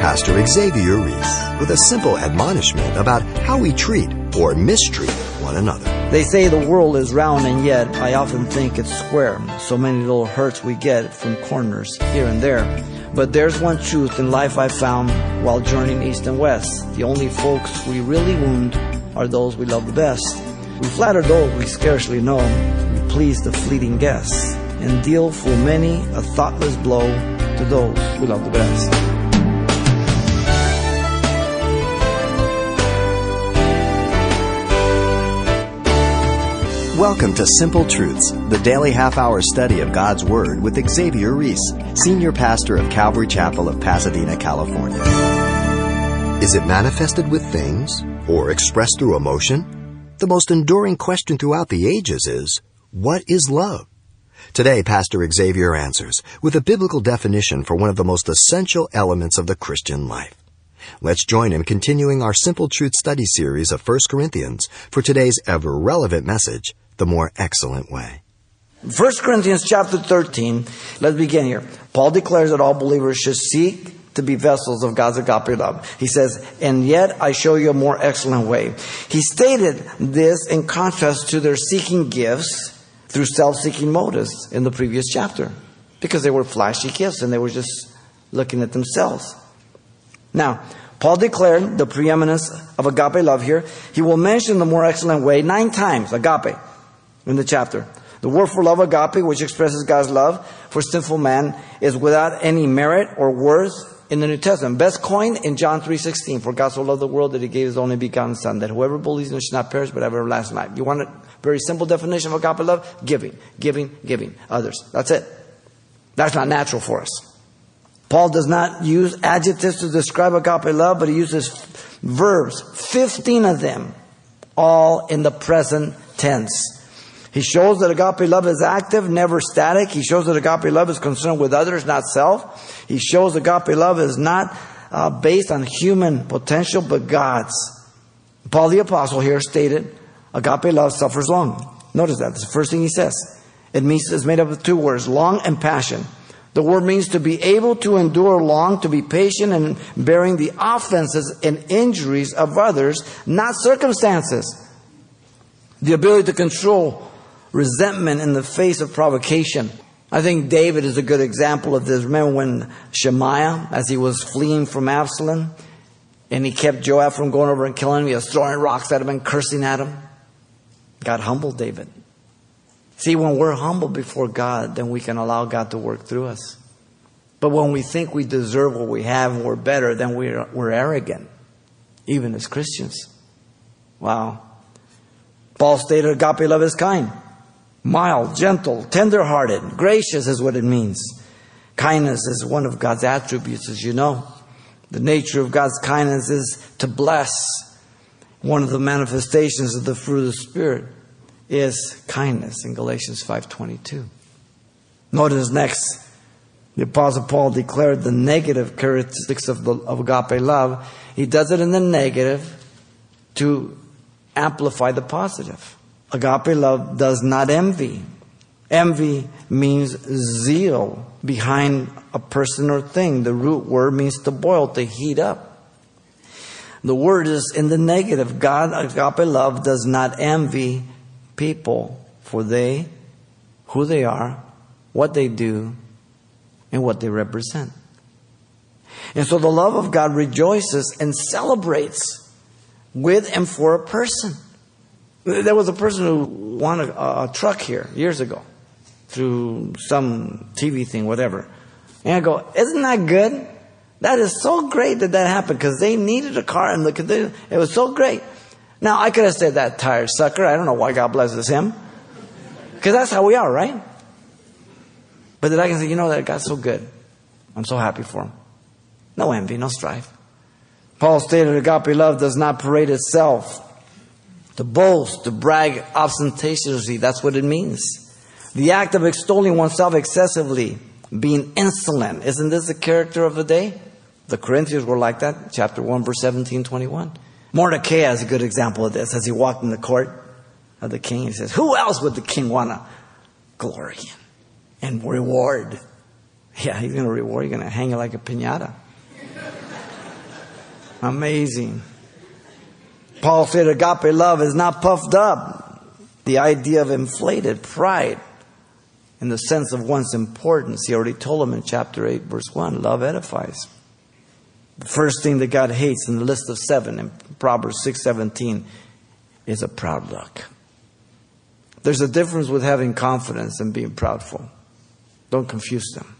Pastor Xavier Ries with a simple admonishment about how we treat or mistreat one another. They say the world is round, and yet I often think it's square. So many little hurts we get from corners here and there. But there's one truth in life I found while journeying east and west. The only folks we really wound are those we love the best. We flatter those we scarcely know. We please the fleeting guests and deal full many a thoughtless blow to those we love the best. Welcome to Simple Truths, the daily half hour study of God's Word with Xavier Ries, Senior Pastor of Calvary Chapel of Pasadena, California. Is it manifested with things or expressed through emotion? The most enduring question throughout the ages is what is love? Today, Pastor Xavier answers with a biblical definition for one of the most essential elements of the Christian life. Let's join him continuing our Simple Truth study series of 1 Corinthians for today's ever relevant message, the more excellent way. 1 Corinthians chapter 13, let's begin here. Paul declares that all believers should seek to be vessels of God's agape love. He says, and yet I show you a more excellent way. He stated this in contrast to their seeking gifts through self-seeking motives in the previous chapter because they were flashy gifts and they were just looking at themselves. Now, Paul declared the preeminence of agape love here. He will mention the more excellent way nine times, agape in the chapter. The word for love, agape, which expresses God's love for sinful man, is without any merit or worth in the New Testament. Best coin in John 3.16. For God so loved the world that he gave his only begotten son, that whoever believes in him should not perish but have everlasting life. You want a very simple definition of agape love? Giving, giving, giving. Others. That's it. That's not natural for us. Paul does not use adjectives to describe agape love, but he uses verbs, 15 of them, all in the present tense. He shows that agape love is active, never static. He shows that agape love is concerned with others, not self. He shows agape love is not uh, based on human potential, but God's. Paul the Apostle here stated, agape love suffers long. Notice that. That's the first thing he says. It means it's made up of two words, long and passion. The word means to be able to endure long, to be patient in bearing the offenses and injuries of others, not circumstances. The ability to control resentment in the face of provocation. I think David is a good example of this. Remember when Shimei, as he was fleeing from Absalom, and he kept Joab from going over and killing him, he was throwing rocks at him and cursing at him. God humbled David. See, when we're humble before God, then we can allow God to work through us. But when we think we deserve what we have and we're better, then we're, we're arrogant, even as Christians. Wow. Paul stated agape love is kind mild, gentle, tender-hearted, gracious is what it means. Kindness is one of God's attributes, as you know. The nature of God's kindness is to bless. One of the manifestations of the fruit of the Spirit is kindness in Galatians 5.22. Notice next, the Apostle Paul declared the negative characteristics of, the, of agape love. He does it in the negative to amplify the positive. Agape love does not envy. Envy means zeal behind a person or thing. The root word means to boil, to heat up. The word is in the negative. God, agape love, does not envy people for they, who they are, what they do, and what they represent. And so the love of God rejoices and celebrates with and for a person. There was a person who won a, a truck here years ago through some TV thing, whatever. And I go, isn't that good? That is so great that that happened because they needed a car and the condition, it was so great. Now, I could have said that tired sucker. I don't know why God blesses him. Because that's how we are, right? But then I can say, you know, that God's so good. I'm so happy for him. No envy, no strife. Paul stated agape love does not parade itself to boast, to brag ostentatiously. That's what it means. The act of extolling oneself excessively, being insolent. Isn't this the character of the day? The Corinthians were like that. Chapter 1, verse 17, 21. Mordecai is a good example of this. As he walked in the court of the king, he says, Who else would the king want to glory in and reward? Yeah, he's going to reward. You're going to hang it like a pinata. Amazing. Paul said agape love is not puffed up. The idea of inflated pride in the sense of one's importance. He already told him in chapter 8, verse 1 love edifies. The first thing that God hates in the list of seven in Proverbs 6:17 is a proud look. There's a difference with having confidence and being proudful. Don't confuse them.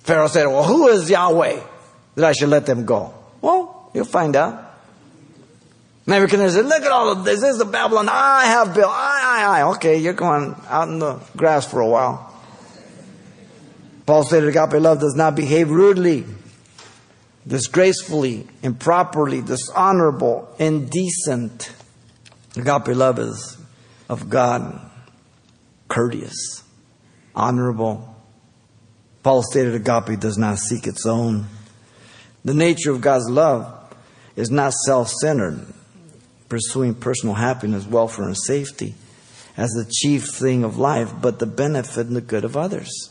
Pharaoh said, Well, who is Yahweh that I should let them go? Well, you'll find out. Nebuchadnezzar Look at all of this. This is the Babylon I have built. I, I, I. Okay, you're going out in the grass for a while. Paul said, Agape love does not behave rudely, disgracefully, improperly, dishonorable, indecent. Agape love is of God, courteous, honorable. Paul stated agape does not seek its own. The nature of God's love is not self centered, pursuing personal happiness, welfare, and safety as the chief thing of life, but the benefit and the good of others.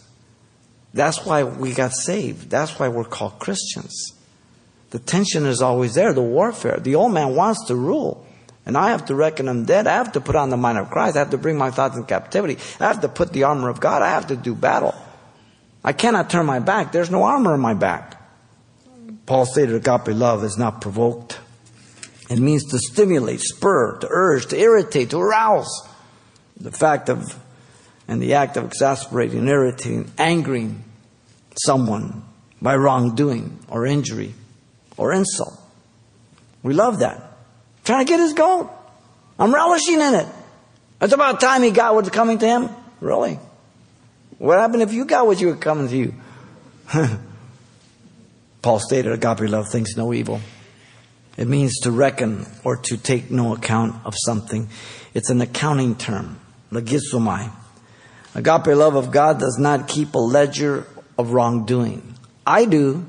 That's why we got saved. That's why we're called Christians. The tension is always there, the warfare. The old man wants to rule. And I have to reckon him dead. I have to put on the mind of Christ. I have to bring my thoughts in captivity. I have to put the armor of God. I have to do battle. I cannot turn my back. There's no armor in my back. Paul stated agape love is not provoked. It means to stimulate, spur, to urge, to irritate, to arouse. The fact of, and the act of exasperating, irritating, angering someone by wrongdoing or injury or insult. We love that. Trying to get his goat. I'm relishing in it. It's about time he got what's coming to him. Really? What happened if you got what you were coming to you? Paul stated agape love thinks no evil. It means to reckon or to take no account of something. It's an accounting term. Agape love of God does not keep a ledger of wrongdoing. I do,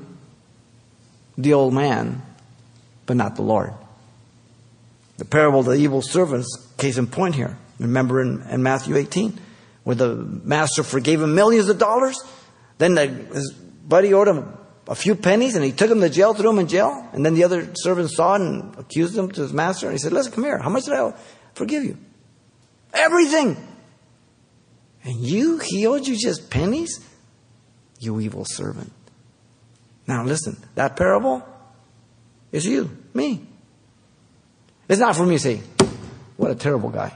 the old man, but not the Lord. The parable of the evil servants, case in point here. Remember in, in Matthew 18, where the master forgave him millions of dollars? Then the, his buddy owed him a few pennies and he took him to jail, threw him in jail. And then the other servants saw it and accused him to his master. And he said, Listen, come here. How much did I forgive you? Everything. And you, he owed you just pennies? You evil servant. Now listen, that parable is you, me. It's not for me to say, what a terrible guy.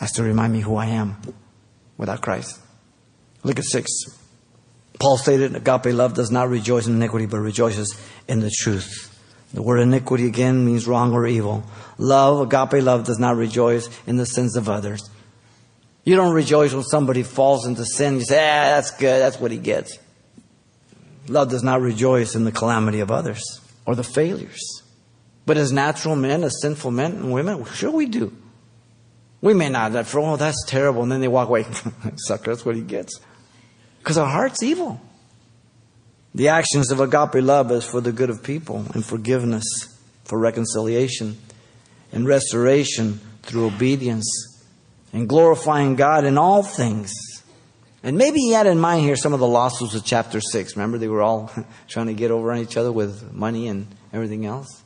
That's to remind me who I am without Christ. Look at six. Paul stated, agape love does not rejoice in iniquity, but rejoices in the truth. The word iniquity again means wrong or evil. Love, agape love, does not rejoice in the sins of others. You don't rejoice when somebody falls into sin. You say, ah, that's good. That's what he gets. Love does not rejoice in the calamity of others or the failures. But as natural men, as sinful men and women, sure we do. We may not for, oh, that's terrible. And then they walk away. Sucker, that's what he gets. Because our heart's evil. The actions of agape love is for the good of people and forgiveness, for reconciliation and restoration through obedience and glorifying God in all things. And maybe he had in mind here some of the lawsuits of chapter 6. Remember, they were all trying to get over on each other with money and everything else?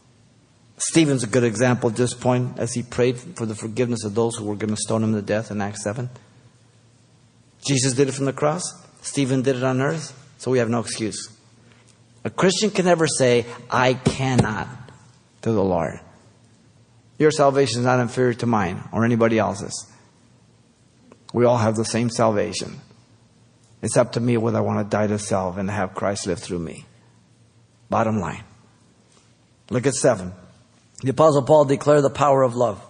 Stephen's a good example at this point as he prayed for the forgiveness of those who were going to stone him to death in Acts 7. Jesus did it from the cross. Stephen did it on earth. So we have no excuse. A Christian can never say, I cannot to the Lord. Your salvation is not inferior to mine or anybody else's. We all have the same salvation. It's up to me whether I want to die to self and have Christ live through me. Bottom line. Look at seven. The apostle Paul declared the power of love.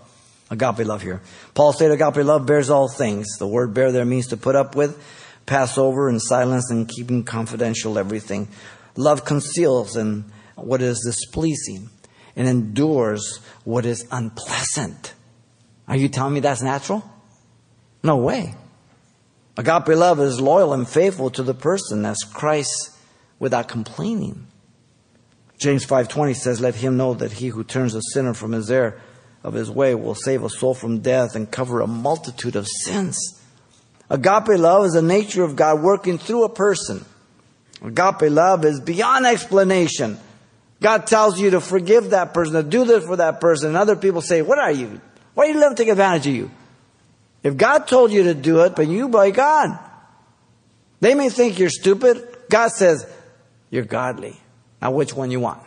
Agape love here. Paul stated agape love bears all things. The word bear there means to put up with, pass over in silence and keeping confidential everything. Love conceals and what is displeasing and endures what is unpleasant. Are you telling me that's natural? No way. Agape love is loyal and faithful to the person as Christ without complaining. James 5:20 says, "Let him know that he who turns a sinner from his error of his way will save a soul from death and cover a multitude of sins." Agape love is the nature of God working through a person. Agape love is beyond explanation. God tells you to forgive that person, to do this for that person, and other people say, What are you? Why do you let them take advantage of you? If God told you to do it, but you by God, they may think you're stupid. God says, You're godly. Now, which one you want?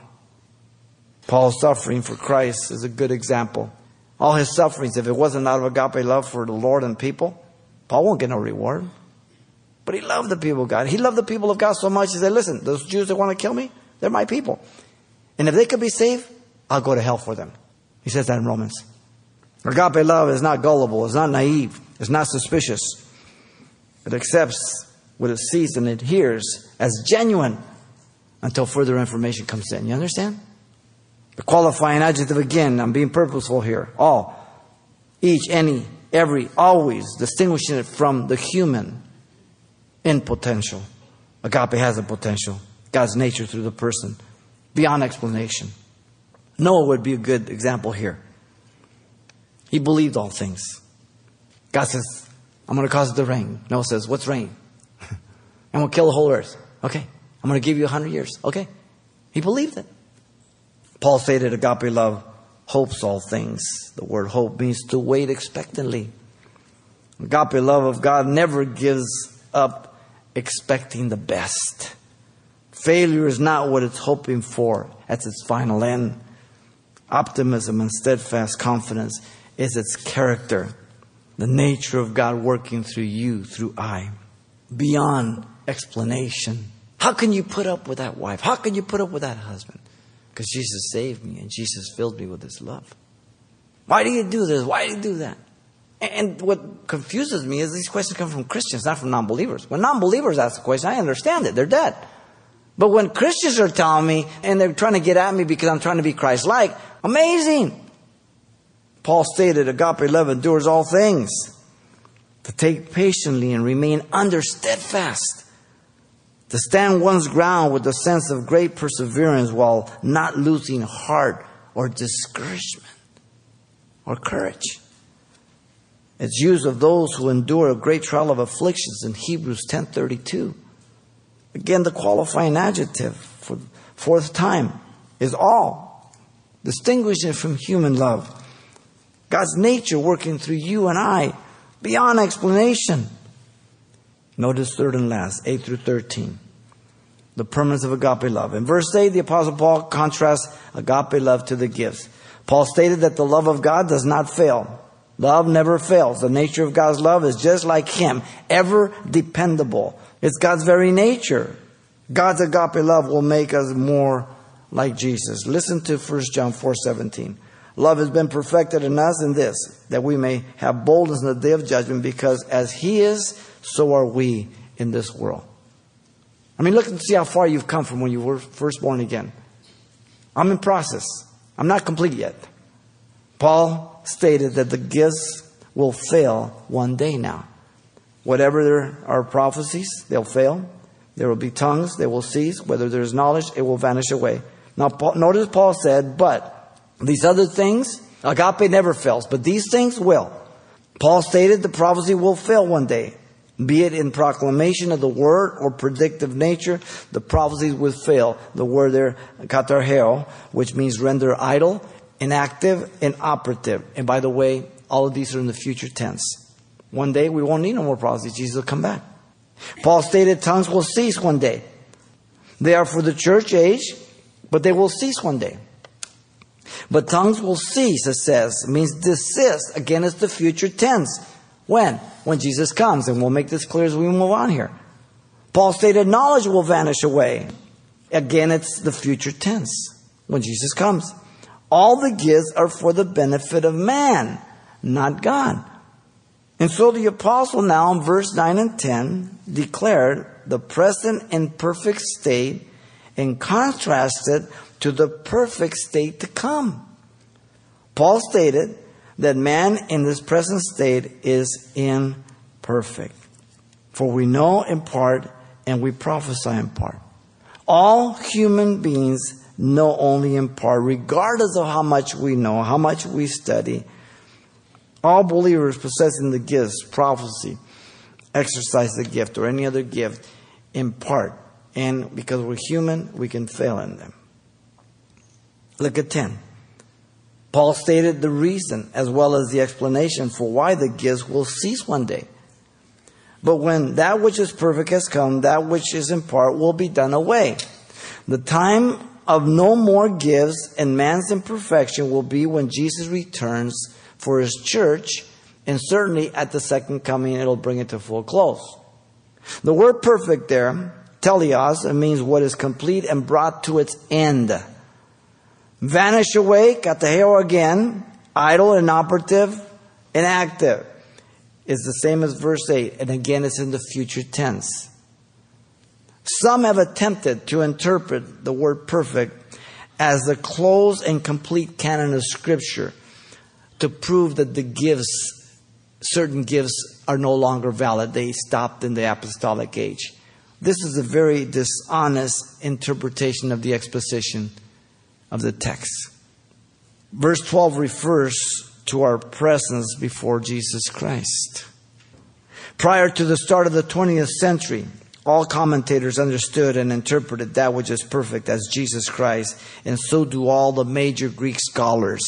Paul's suffering for Christ is a good example. All his sufferings, if it wasn't out of agape love for the Lord and people, Paul won't get no reward. But he loved the people of God. He loved the people of God so much, he said, Listen, those Jews that want to kill me, they're my people. And if they could be saved, I'll go to hell for them. He says that in Romans. Agape love is not gullible, it's not naive, it's not suspicious. It accepts what it sees and it hears as genuine until further information comes in. You understand? The qualifying adjective again, I'm being purposeful here. All, each, any, every, always, distinguishing it from the human in potential. Agape has a potential. God's nature through the person, beyond explanation. Noah would be a good example here. He believed all things. God says, I'm going to cause it to rain. Noah says, What's rain? I'm going to kill the whole earth. Okay. I'm going to give you a hundred years. Okay. He believed it. Paul stated agape love hopes all things. The word hope means to wait expectantly. Agape love of God never gives up expecting the best. Failure is not what it's hoping for at its final end. Optimism and steadfast confidence is its character, the nature of God working through you, through I, beyond explanation. How can you put up with that wife? How can you put up with that husband? Because Jesus saved me and Jesus filled me with his love. Why do you do this? Why do you do that? And what confuses me is these questions come from Christians, not from non believers. When non believers ask the question, I understand it. They're dead. But when Christians are telling me and they're trying to get at me because I'm trying to be Christ like, amazing. Paul stated, agape love endures all things. To take patiently and remain under steadfast to stand one's ground with a sense of great perseverance while not losing heart or discouragement or courage. It's used of those who endure a great trial of afflictions in Hebrews 10:32. Again, the qualifying adjective for the fourth time is all, distinguishing from human love. God's nature working through you and I beyond explanation. Notice third and last, 8 through 13 the permanence of agape love. In verse 8, the Apostle Paul contrasts agape love to the gifts. Paul stated that the love of God does not fail. Love never fails. The nature of God's love is just like Him, ever dependable. It's God's very nature. God's agape love will make us more like Jesus. Listen to 1 John 4 17. Love has been perfected in us in this, that we may have boldness in the day of judgment, because as He is, so are we in this world. I mean, look and see how far you've come from when you were first born again. I'm in process. I'm not complete yet. Paul stated that the gifts will fail one day now. Whatever there are prophecies, they'll fail. There will be tongues, they will cease. Whether there is knowledge, it will vanish away. Now, Paul, notice Paul said, but these other things, agape never fails, but these things will. Paul stated the prophecy will fail one day be it in proclamation of the word or predictive nature, the prophecies will fail. The word there, katargeo, which means render idle, inactive, inoperative. And by the way, all of these are in the future tense. One day we won't need no more prophecies. Jesus will come back. Paul stated tongues will cease one day. They are for the church age, but they will cease one day. But tongues will cease, it says, means desist. Again, it's the future tense. When? When Jesus comes. And we'll make this clear as we move on here. Paul stated knowledge will vanish away. Again, it's the future tense. When Jesus comes. All the gifts are for the benefit of man, not God. And so the apostle now in verse 9 and 10 declared the present and perfect state and contrasted to the perfect state to come. Paul stated that man in this present state is imperfect. For we know in part and we prophesy in part. All human beings know only in part, regardless of how much we know, how much we study. All believers possessing the gifts, prophecy, exercise the gift, or any other gift in part. And because we're human, we can fail in them. Look at 10. Paul stated the reason as well as the explanation for why the gifts will cease one day. But when that which is perfect has come, that which is in part will be done away. The time of no more gifts and man's imperfection will be when Jesus returns for his church, and certainly at the second coming, it'll bring it to full close. The word perfect there, teleos, it means what is complete and brought to its end. Vanish away, katargeo again, idle, inoperative, inactive. Is the same as verse 8, and again it's in the future tense. Some have attempted to interpret the word perfect as the close and complete canon of Scripture to prove that the gifts, certain gifts, are no longer valid. They stopped in the apostolic age. This is a very dishonest interpretation of the exposition of the text. Verse 12 refers to our presence before Jesus Christ. Prior to the start of the 20th century, all commentators understood and interpreted that which is perfect as Jesus Christ, and so do all the major Greek scholars.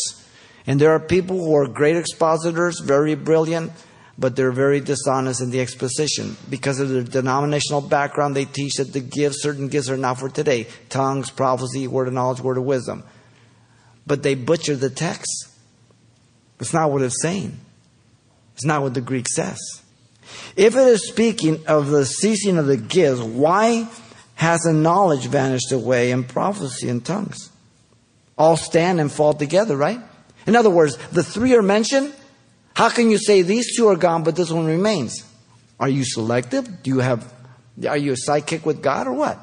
And there are people who are great expositors, very brilliant, but they're very dishonest in the exposition. Because of their denominational background, they teach that the gifts, certain gifts are not for today tongues, prophecy, word of knowledge, word of wisdom. But they butcher the text. It's not what it's saying, it's not what the Greek says. If it is speaking of the ceasing of the gifts, why hasn't knowledge vanished away and prophecy and tongues? All stand and fall together, right? In other words, the three are mentioned how can you say these two are gone, but this one remains? Are you selective? Do you have, are you a sidekick with God or what?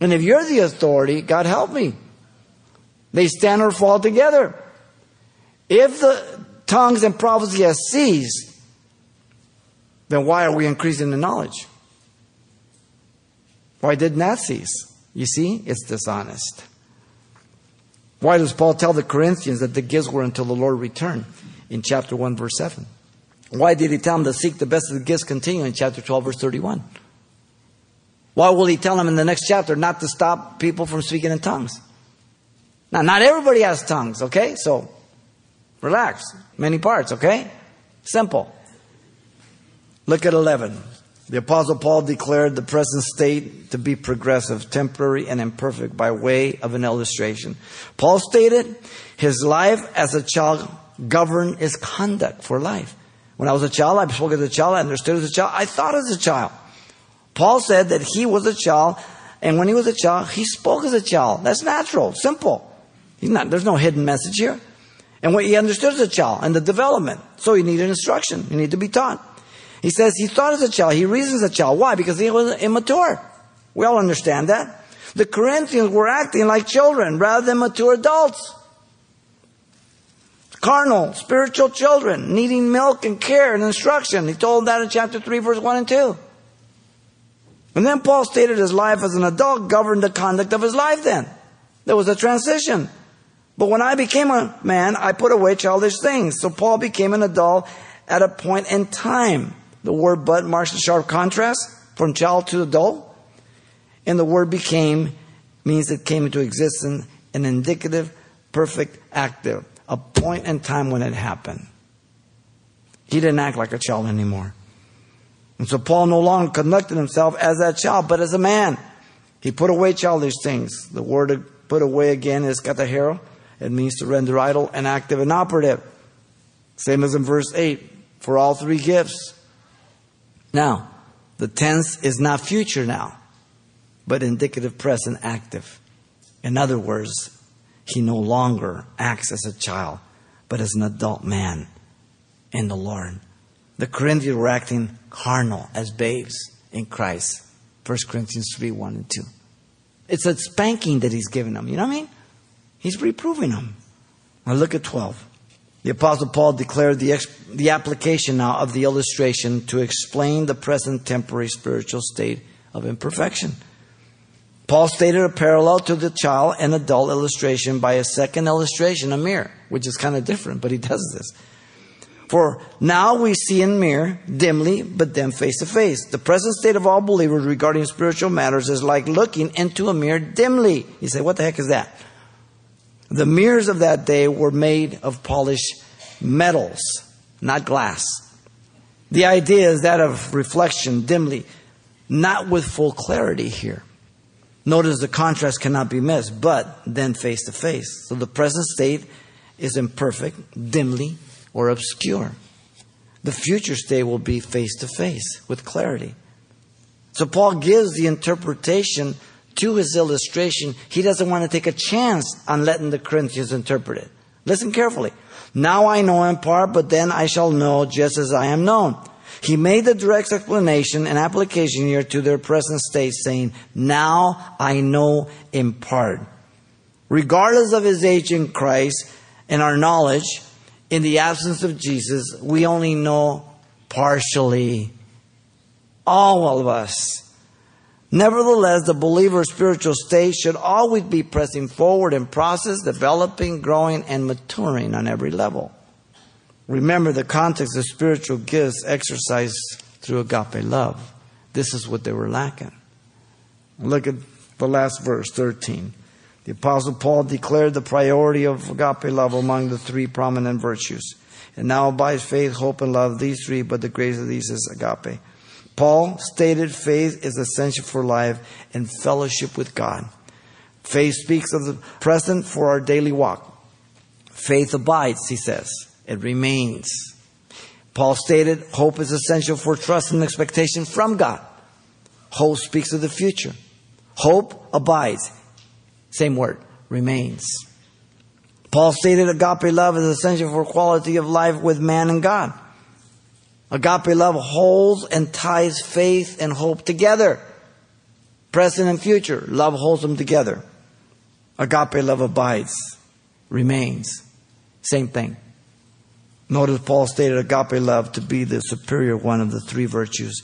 And if you're the authority, God help me. They stand or fall together. If the tongues and prophecy has ceased, then why are we increasing the knowledge? Why didn't that cease? You see, it's dishonest. Why does Paul tell the Corinthians that the gifts were until the Lord returned? In chapter 1, verse 7. Why did he tell them to seek the best of the gifts continue in chapter 12, verse 31? Why will he tell them in the next chapter not to stop people from speaking in tongues? Now, not everybody has tongues, okay? So, relax. Many parts, okay? Simple. Look at 11. The Apostle Paul declared the present state to be progressive, temporary, and imperfect by way of an illustration. Paul stated his life as a child govern his conduct for life. When I was a child, I spoke as a child, I understood as a child, I thought as a child. Paul said that he was a child, and when he was a child, he spoke as a child. That's natural, simple. He's not, there's no hidden message here. And what he understood as a child and the development. So he needed instruction. He needed to be taught. He says he thought as a child. He reasons as a child. Why? Because he was immature. We all understand that. The Corinthians were acting like children rather than mature adults carnal, spiritual children needing milk and care and instruction. He told that in chapter 3, verse 1 and 2. And then Paul stated his life as an adult governed the conduct of his life then. There was a transition. But when I became a man, I put away childish things. So Paul became an adult at a point in time. The word but marks a sharp contrast from child to adult. And the word became means it came into existence, an indicative, perfect, active a point in time when it happened. He didn't act like a child anymore. And so Paul no longer conducted himself as that child, but as a man. He put away childish things. The word put away again is katargeo. It means to render idle, and inactive, and operative. Same as in verse 8 for all three gifts. Now, the tense is not future now, but indicative present active. In other words, he no longer acts as a child, but as an adult man in the Lord. The Corinthians were acting carnal as babes in Christ. 1 Corinthians 3 1 and 2. It's a spanking that he's giving them. You know what I mean? He's reproving them. Now look at 12. The Apostle Paul declared the, ex- the application now of the illustration to explain the present temporary spiritual state of imperfection. Paul stated a parallel to the child and adult illustration by a second illustration, a mirror, which is kind of different, but he does this. For now we see in mirror, dimly, but then face to face. The present state of all believers regarding spiritual matters is like looking into a mirror dimly. You say, what the heck is that? The mirrors of that day were made of polished metals, not glass. The idea is that of reflection dimly, not with full clarity here. Notice the contrast cannot be missed, but then face to face. So the present state is imperfect, dimly, or obscure. The future state will be face to face with clarity. So Paul gives the interpretation to his illustration. He doesn't want to take a chance on letting the Corinthians interpret it. Listen carefully. Now I know in part, but then I shall know just as I am known. He made the direct explanation and application here to their present state, saying, Now I know in part. Regardless of his age in Christ and our knowledge, in the absence of Jesus, we only know partially. All of us. Nevertheless, the believer's spiritual state should always be pressing forward in process, developing, growing, and maturing on every level. Remember the context of spiritual gifts exercised through agape love. This is what they were lacking. Look at the last verse, 13. The Apostle Paul declared the priority of agape love among the three prominent virtues. And now abides faith, hope, and love, these three, but the greatest of these is agape. Paul stated faith is essential for life and fellowship with God. Faith speaks of the present for our daily walk. Faith abides, he says. It remains. Paul stated hope is essential for trust and expectation from God. Hope speaks of the future. Hope abides. Same word, remains. Paul stated agape love is essential for quality of life with man and God. Agape love holds and ties faith and hope together. Present and future, love holds them together. Agape love abides, remains. Same thing. Notice Paul stated agape love to be the superior one of the three virtues.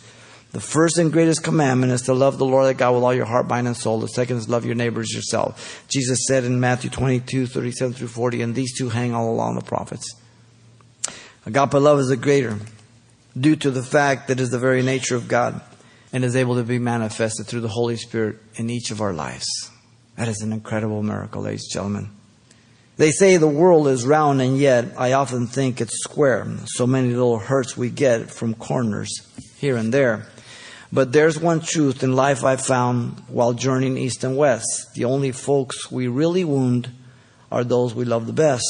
The first and greatest commandment is to love the Lord thy God with all your heart, mind, and soul. The second is love your neighbors yourself. Jesus said in Matthew 22, 37 through 40, and these two hang all along the prophets. Agape love is the greater due to the fact that it is the very nature of God and is able to be manifested through the Holy Spirit in each of our lives. That is an incredible miracle, ladies and gentlemen. They say the world is round, and yet I often think it's square. So many little hurts we get from corners here and there. But there's one truth in life I found while journeying east and west. The only folks we really wound are those we love the best.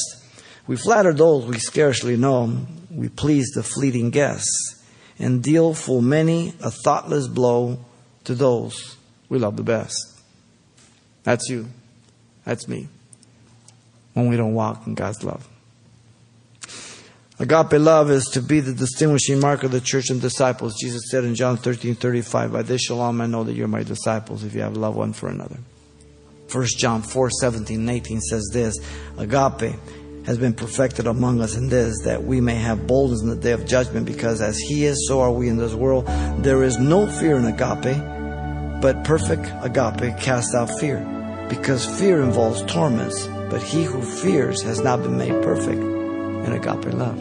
We flatter those we scarcely know. We please the fleeting guests and deal full many a thoughtless blow to those we love the best. That's you. That's me. When we don't walk in God's love. Agape love is to be the distinguishing mark of the church and disciples. Jesus said in John 13 35, By this shall all men know that you're my disciples if you have love one for another. 1 John 4 17 18 says this Agape has been perfected among us in this, that we may have boldness in the day of judgment, because as He is, so are we in this world. There is no fear in agape, but perfect agape casts out fear, because fear involves torments, but he who fears has not been made perfect in agape love.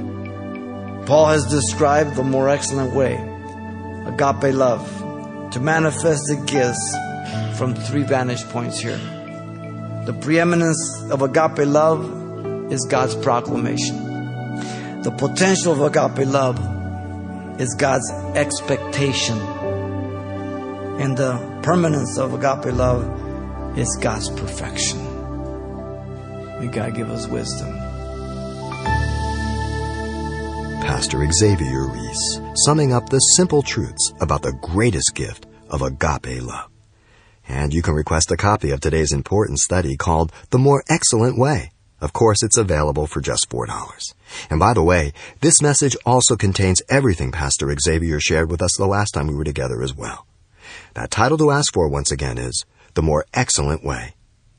Paul has described the more excellent way, agape love, to manifest the gifts from three vantage points here. The preeminence of agape love is God's proclamation. The potential of agape love is God's expectation. And the permanence of agape love is God's perfection. May God give us wisdom. Pastor Xavier Ries, summing up the simple truths about the greatest gift of agape love. And you can request a copy of today's important study called The More Excellent Way. Of course, it's available for just $4. And by the way, this message also contains everything Pastor Xavier shared with us the last time we were together as well. That title to ask for once again is The More Excellent Way.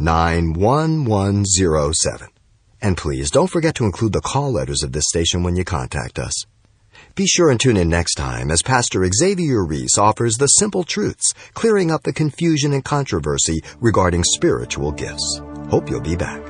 91107. And please don't forget to include the call letters of this station when you contact us. Be sure and tune in next time as Pastor Xavier Ries offers the simple truths, clearing up the confusion and controversy regarding spiritual gifts. Hope you'll be back.